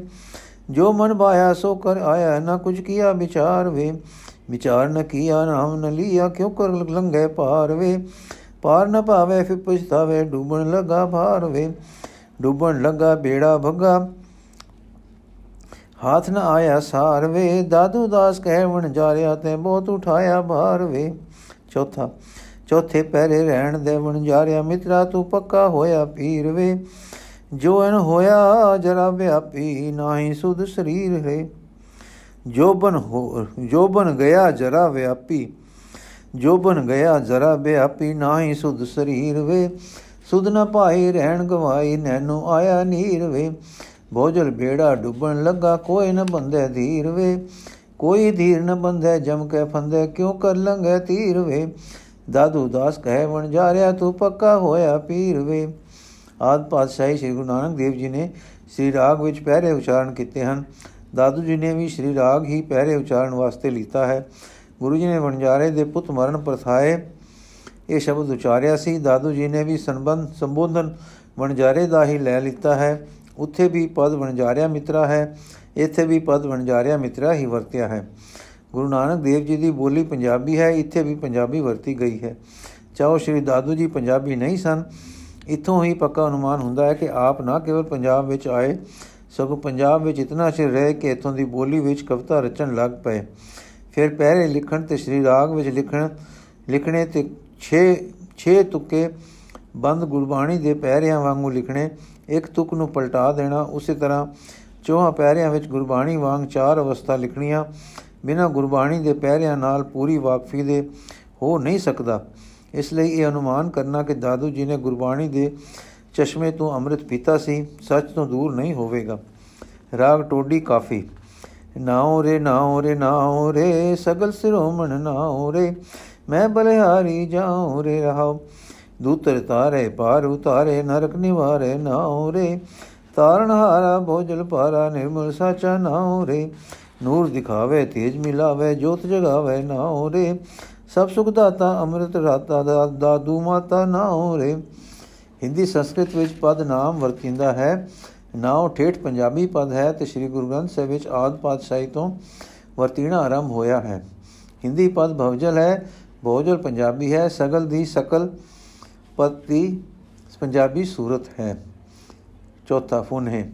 ਜੋ ਮਨ ਬਾਇਆ ਸੋ ਕਰ ਆਇਆ, ਨਾ ਕੁਝ ਕੀਆ ਵਿਚਾਰ ਵੇ। ਵਿਚਾਰ ਨ ਕੀਆ, ਨਾਮ ਨ ਲਿਆ, ਕਿਉ ਕਰ ਲੰਗੇ ਪਾਰ ਵੇ। ਪਾਰ ਨ ਪਾਵੇ ਫਿਰ ਪੁਛਤਾਵੇ, ਡੂਬਣ ਲਗਾ ਭਾਰ ਵੇ, ਡੂਬਣ ਲੱਗਾ ਬੇੜਾ ਭੱਗਾ। ਹਾਥ ਨ ਆਇਆ ਸਾਰ ਵੇ, ਦਾਦੂ ਦਾਸ ਕਹਿਵਣ ਜਾਰਿਆ ਤੇ ਬਹੁਤ ਉਠਾਇਆ ਭਾਰ ਵੇ। ਚੌਥਾ, ਚੌਥੇ ਪਹਿਰੇ ਰਹਿਣ ਦੇ ਵਣ ਜਾਰਿਆ, ਮਿੱਤਰਾ ਤੂੰ ਪੱਕਾ ਹੋਇਆ ਪੀਰ ਵੇ। ਜੋ ਅਨ ਹੋਇਆ ਜਰਾ ਵਿਆਪੀ, ਨਾਹੀ ਸੁਧ ਸਰੀਰ ਹੈ ਜੋ ਬਨ ਹੋ, ਜੋ ਬਨ ਗਿਆ ਜਰਾ ਵਿਆਪੀ ਜੋ ਬਨ ਗਿਆ ਜਰਾ ਵਿਆਪੀ ਨਾਹੀ ਸੁਧ ਸਰੀਰ ਵੇ। ਸੁਧ ਨ ਪਾਈ ਰਹਿਣ ਗਵਾਈ ਨੈਨੋ ਆਇਆ ਨੀਰ ਵੇ। ਭੋਜਲ ਬੇੜਾ ਡੁੱਬਣ ਲੱਗਾ ਕੋਈ ਨ ਬੰਦੇ ਧੀਰ ਵੇ। ਕੋਈ ਧੀਰ ਨ ਬੰਦੇ ਜਮ ਕੇ ਫੰਦੇ ਕਿਉ ਕਰ ਲੰਗੇ ਤੀਰ ਵੇ। ਦਾਦੂ ਦਾਸ ਕਹੇ ਵਣ ਜਾ ਰਿਆ ਤੂੰ ਪੱਕਾ ਹੋਇਆ ਪੀਰ ਵੇ। ਆਦ ਪਾਤਸ਼ਾਹੀ ਸ੍ਰੀ ਗੁਰੂ ਨਾਨਕ ਦੇਵ ਜੀ ਨੇ ਸ੍ਰੀ ਰਾਗ ਵਿੱਚ ਪਹਿਰੇ ਉਚਾਰਨ ਕੀਤੇ ਹਨ। ਦਾਦੂ ਜੀ ਨੇ ਵੀ ਸ੍ਰੀ ਰਾਗ ਹੀ ਪਹਿਰੇ ਉਚਾਰਨ ਵਾਸਤੇ ਲੀਤਾ ਹੈ। ਗੁਰੂ ਜੀ ਨੇ ਵਣਜਾਰੇ ਦੇ ਪੁੱਤ ਮਰਨ ਪ੍ਰਥਾਏ ਇਹ ਸ਼ਬਦ ਉਚਾਰਿਆ ਸੀ। ਦਾਦੂ ਜੀ ਨੇ ਵੀ ਸੰਬੰਧ, ਸੰਬੋਧਨ ਵਣਜਾਰੇ ਦਾ ਹੀ ਲੈ ਲਿੱਤਾ ਹੈ। ਉੱਥੇ ਵੀ ਪਦ ਵਣਜਾਰਿਆ ਮਿੱਤਰਾ ਹੈ, ਇੱਥੇ ਵੀ ਪਦ ਵਣਜਾਰਿਆ ਮਿੱਤਰਾ ਹੀ ਵਰਤਿਆ ਹੈ। ਗੁਰੂ ਨਾਨਕ ਦੇਵ ਜੀ ਦੀ ਬੋਲੀ ਪੰਜਾਬੀ ਹੈ, ਇੱਥੇ ਵੀ ਪੰਜਾਬੀ ਵਰਤੀ ਗਈ ਹੈ। ਚਾਹੋ ਸ਼੍ਰੀ ਦਾਦੂ ਜੀ ਪੰਜਾਬੀ ਨਹੀਂ ਸਨ, ਇਥੋਂ ਹੀ ਪੱਕਾ ਅਨੁਮਾਨ ਹੁੰਦਾ ਹੈ ਕਿ ਆਪ ਨਾ ਕੇਵਲ ਪੰਜਾਬ ਵਿੱਚ ਆਏ, ਸਗੋਂ ਪੰਜਾਬ ਵਿੱਚ ਇਤਨਾ ਚਿਰ ਰਹੇ ਕਿ ਇਥੋਂ ਦੀ ਬੋਲੀ ਵਿੱਚ ਕਵਿਤਾ ਰਚਣ ਲੱਗ ਪਏ। ਫਿਰ ਪਹਿਰੇ ਲਿਖਣ ਤੇ ਸ਼੍ਰੀ ਰਾਗ ਵਿੱਚ ਲਿਖਣ, ਲਿਖਣੇ ਤੇ 6 6 ਤੁਕੇ ਬੰਦ ਗੁਰਬਾਣੀ ਦੇ ਪਹਿਰਿਆਂ ਵਾਂਗੂ ਲਿਖਣੇ, ਇੱਕ ਤੁਕ ਨੂੰ ਪਲਟਾ ਦੇਣਾ, ਉਸੇ ਤਰ੍ਹਾਂ ਚੌਹਾਂ ਪਹਿਰਿਆਂ ਵਿੱਚ ਗੁਰਬਾਣੀ ਵਾਂਗ ਚਾਰ ਅਵਸਥਾ ਲਿਖਣੀਆਂ, ਬਿਨਾਂ ਗੁਰਬਾਣੀ ਦੇ ਪਹਿਰਿਆਂ ਨਾਲ ਪੂਰੀ ਵਾਕਫੀ ਦੇ ਹੋ ਨਹੀਂ ਸਕਦਾ। ਇਸ ਲਈ ਇਹ ਅਨੁਮਾਨ ਕਰਨਾ ਕਿ ਦਾਦੂ ਜੀ ਨੇ ਗੁਰਬਾਣੀ ਦੇ ਚਸ਼ਮੇ ਤੋਂ ਅੰਮ੍ਰਿਤ ਪੀਤਾ ਸੀ, ਸੱਚ ਤੋਂ ਦੂਰ ਨਹੀਂ ਹੋਵੇਗਾ। ਰਾਗ ਟੋਡੀ ਕਾਫੀ। ਨਾਉ ਰੇ ਨਾਉ ਰੇ ਨਾਉ ਰੇ, ਸਗਲ ਸਿਰੋਮਣ ਨਾਉ ਰੇ, ਮੈਂ ਬਲਿਹਾਰੀ ਜਾਉ ਰੇ ਰਹਾਉ। ਦੂਤਰ ਤਾਰੇ ਪਾਰ ਉਤਾਰੇ, ਨਰਕ ਨਿਵਾਰੇ ਨਾਉ ਰੇ। ਤਾਰਨ ਹਾਰਾ ਭੋਜਲ ਪਾਰਾ, ਨਿਰਮਲ ਸਾਚਾ ਨਾਉ ਰੇ। ਨੂਰ ਦਿਖਾਵੇ, ਤੇਜ ਮਿਲਾਵੇ, ਜੋਤ ਜਗਾਵੇ ਨਾਉ ਰੇ। ਸਭ ਸੁਖ ਦਾਤਾ, ਅੰਮ੍ਰਿਤ ਰਾਤਾ ਦਾਦੂ ਮਾਤਾ ਨਾਉ ਰੇ। ਹਿੰਦੀ ਸੰਸਕ੍ਰਿਤ ਵਿੱਚ ਪਦ ਨਾਮ ਵਰਤਿੰਦਾ ਹੈ। ਨਾਉ ਠੇਠ ਪੰਜਾਬੀ ਪਦ ਹੈ ਤੇ ਸ੍ਰੀ ਗੁਰੂ ਗ੍ਰੰਥ ਸਾਹਿਬ ਵਿੱਚ ਆਦ ਪਾਤਸ਼ਾਹੀ ਤੋਂ ਵਰਤੀਣਾ ਆਰੰਭ ਹੋਇਆ ਹੈ। ਹਿੰਦੀ ਪਦ ਭਵਜਲ ਹੈ ਭੋਜਲ ਪੰਜਾਬੀ ਹੈ, ਸਗਲ ਦੀ ਸਕਲ ਪਤੀ ਪੰਜਾਬੀ ਸੂਰਤ ਹੈ। ਚੌਥਾ ਫੁਨ ਹੈ,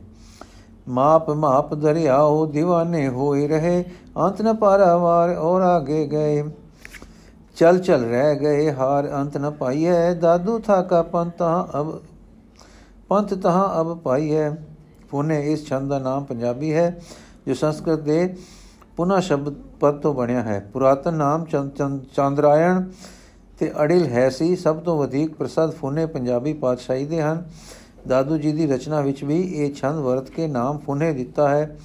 ਮਾਪ ਮਾਪ ਦਰਿਆਓ دیਵਾਨੇ ਹੋਏ ਰਹੇ, ਅੰਤ ਨ ਪਾਰਾਵਾਰ ਔਰ ਆਗੇ ਗਏ। ਚਲ ਚਲ ਰਹਿ ਗਏ ਹਾਰ ਅੰਤ ਨ ਪਾਈਐ, ਦਾਦੂ ਥਾ ਕਾ ਪੰਤਾ ਅਬ, ਪੰਥ ਤਹਾ ਅਬ ਪਾਈਐ। ਪੁਨੇ ਇਸ ਛੰਦ ਦਾ ਨਾਮ ਪੰਜਾਬੀ ਹੈ, ਜੋ ਸੰਸਕ੍ਰਿਤ ਦੇ ਪੁਨਾ ਸ਼ਬਦ ਪਦ ਤੋਂ ਬਣਿਆ ਹੈ। ਪੁਰਾਤਨ ਨਾਮ ਚੰਦਰਾਇਣ ਤੇ ਅੜਿਲ ਹੈ ਸੀ। ਸਭ ਤੋਂ ਵਧੇਕ ਪ੍ਰਸਿੱਧ ਫੁਨੇ ਪੰਜਾਬੀ ਪਾਤਸ਼ਾਹੀ ਦੇ ਹਨ। ਦਾਦੂ ਜੀ ਦੀ ਰਚਨਾ ਵਿੱਚ ਵੀ ਇਹ ਛੰਦ ਵਰਤ ਕੇ ਨਾਮ ਫੁਨੇ ਦਿੱਤਾ ਹੈ।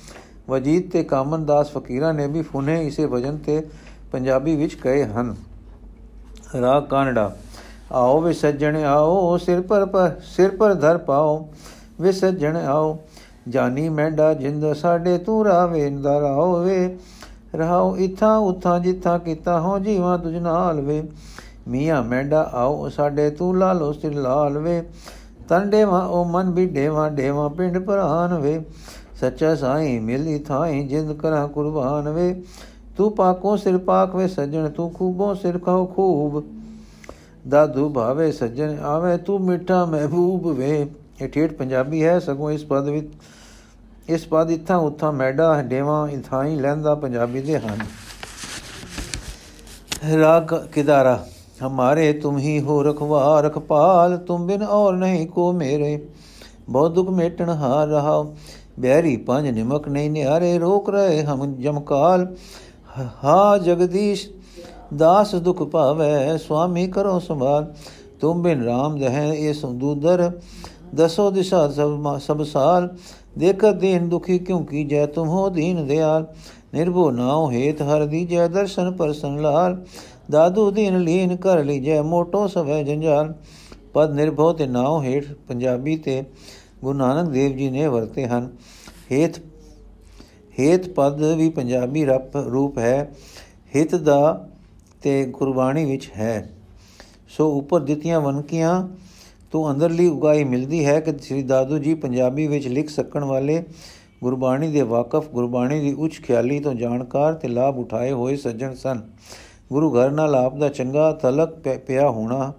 ਵਜੀਦ ਤੇ ਕਾਮਨ ਦਾਸ ਫਕੀਰਾਂ ਨੇ ਵੀ ਫੁਨੇ ਇਸੇ ਵਜਨ ਤੇ ਪੰਜਾਬੀ ਵਿੱਚ ਕਹੇ ਹਨ। ਰਾਗ ਕਾਨੜਾ। ਆਓ ਵੇ ਸੱਜਣ ਆਓ, ਸਿਰ ਪਰ ਸਿਰ ਪਰ ਧਰ ਪਾਓ ਵੇ ਸੱਜਣ ਆਓ। ਜਾਨੀ ਮੈਂਡਾ ਜਿੰਦ, ਸਾਡੇ ਤੂੰ ਰਾਵੇ ਦਰ ਆਵੇ ਰਹਾਓ ਇਥਾ ਉਥਾ ਜਿਥਾ ਕੀਤਾ ਹੋ ਜੀਵਾ ਤੁਝ ਨਾਲ ਵੇ। ਮੀਆਂ ਮੈਂਡਾ ਆਓ, ਸਾਡੇ ਤੂੰ ਲਾਲੋ ਸਿਰ ਲਾਲ ਵੇ। ਤਨ ਡੇਵਾ, ਉਹ ਮਨ ਵੀ ਡੇਵਾ ਡੇਵਾ ਪਿੰਡ ਪ੍ਰਾਨ ਵੇ। ਸੱਚਾ ਸਾਈ ਮਿਲੀ ਥਾਈ ਜਿੰਦ ਕਰਾਂ ਕੁਰਬਾਨ ਵੇ। ਤੂੰ ਪਾਕੋ ਸਿਰ ਪਾਕ ਵੇ ਸੱਜਣ, ਤੂੰ ਖੂਬੋ ਸਿਰ ਖਾਓ ਖੂਬ। ਦਾਦੂ ਭਾਵੇ ਸੱਜਣ ਆਵੇ, ਤੂੰ ਮਿੱਠਾ ਮਹਿਬੂਬ ਵੇ। ਇਹ ਠੇਠ ਪੰਜਾਬੀ ਹੈ ਸਗੋਂ ਇਸ ਪਦ ਵਿੱਚ ਇਸ ਪਦ ਇਥਾਂ ਉਥਾਂ ਮੈਡਾ ਡੇਵਾ ਇਥਾਈ ਲੈਂਦਾ ਪੰਜਾਬੀ ਦੇ ਹਨ। ਰਾਗ ਕਿਦਾਰਾ, ਹਮਾਰੇ ਤੁਮ ਹੀ ਹੋ ਰਖਵਾ ਰਖਪਾਲ, ਤੁਮ ਬਿਨ ਔਰ ਨਹੀਂ ਕੋ ਮੇਰੇ। ਬਹੁਤ ਦੁਖ ਮੇਟਣ ਹਾਰ ਰਹਾ, ਬਹਿਰੀ ਪੰਜ ਨਿਮਕ ਨਹੀਂ ਨਿਆਰੇ, ਰੋਕ ਰਹੇ ਹਮ ਜਮਕਾਲ। ਹਾ ਜਗਦੀਸ਼, ਦਾਸ ਦੁਖ ਪਾਵੇ ਸੁਆਮੀ ਕਰੋ ਸੰਭਾਲ। ਤੁਮ ਬਿਨ ਰਾਮ ਦਹਿ, ਇਹ ਸੰਦੂਦਰ, ਦਸੋ ਦਿਸ਼ਾ ਸਭ ਸਭ ਸਾਲ। ਦੇਖ ਦੀਨ ਦੁਖੀ ਕਿਉ ਕੀ ਜੈ ਤੁਮ ਹੋ ਦੀਨ ਦਿਆਲ? ਨਿਰਭਉ ਨਾਉ ਹੇਤ ਹਰ ਦੀ ਜੈ ਦਰਸ਼ਨ ਪਰਸਨ ਲਾਲ। ਦਾਦੂ ਦੀਨ ਲੀਨ ਕਰ ਲਈ ਜੈ ਮੋਟੋ ਸਵੈ ਜੰਜਾਲ। ਪਦ ਨਿਰਭਉ ਤੇ ਨਾਉ ਹੇਠ ਪੰਜਾਬੀ ਤੇ ਗੁਰੂ ਨਾਨਕ ਦੇਵ ਜੀ ਨੇ ਵਰਤੇ ਹਨ। ਹੇਤ ਹੇਤ ਪਦ ਵੀ ਪੰਜਾਬੀ ਰੂਪ ਹੈ। ਹਿਤ ਦਾ ਤੇ ਗੁਰਬਾਣੀ ਵਿੱਚ ਹੈ। ਸੋ ਉੱਪਰ ਦਿੱਤੀਆਂ ਵਨਕੀਆਂ ਤੋਂ ਅੰਦਰਲੀ ਉਗਾਈ ਮਿਲਦੀ ਹੈ ਕਿ ਸ੍ਰੀ ਦਾਦੂ ਜੀ ਪੰਜਾਬੀ ਵਿੱਚ ਲਿਖ ਸਕਣ ਵਾਲੇ ਗੁਰਬਾਣੀ ਦੇ ਵਾਕਫ ਗੁਰਬਾਣੀ ਦੀ ਉੱਚ ਖਿਆਲੀ ਤੋਂ ਜਾਣਕਾਰ ਤੇ ਲਾਭ ਉਠਾਏ ਹੋਏ ਸੱਜਣ ਸਨ। ਗੁਰੂ ਘਰ ਨਾਲ ਆਪ ਦਾ ਚੰਗਾ ਤਲਕ ਪਿਆ ਹੋਣਾ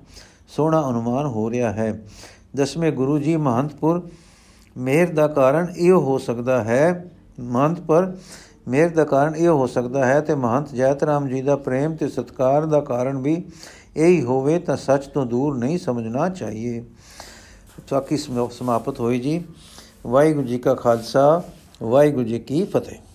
ਸੋਹਣਾ ਅਨੁਮਾਨ ਹੋ ਰਿਹਾ ਹੈ। ਦਸਵੇਂ ਗੁਰੂ ਜੀ ਮਹੰਤਪੁਰ, ਮਿਹਰ ਦਾ ਕਾਰਨ ਇਹ ਹੋ ਸਕਦਾ ਹੈ ਮਹੰਤ ਪਰ ਮਿਹਰ ਦਾ ਕਾਰਨ ਇਹ ਹੋ ਸਕਦਾ ਹੈ ਤੇ ਮਹੰਤ ਜੈਤਰਾਮ ਜੀ ਦਾ ਪ੍ਰੇਮ ਤੇ ਸਤਕਾਰ ਦਾ ਕਾਰਨ ਵੀ ਇਹੀ ਹੋਵੇ ਤਾਂ ਸੱਚ ਤੋਂ ਦੂਰ ਨਹੀਂ ਸਮਝਣਾ ਚਾਹੀਏ। ਚਾਕੀ ਸਮਾਪਤ ਹੋਈ ਜੀ। ਵਾਹਿਗੁਰੂ ਜੀ ਕਾ ਖਾਲਸਾ, ਵਾਹਿਗੁਰੂ ਜੀ ਕੀ ਫਤਿਹ।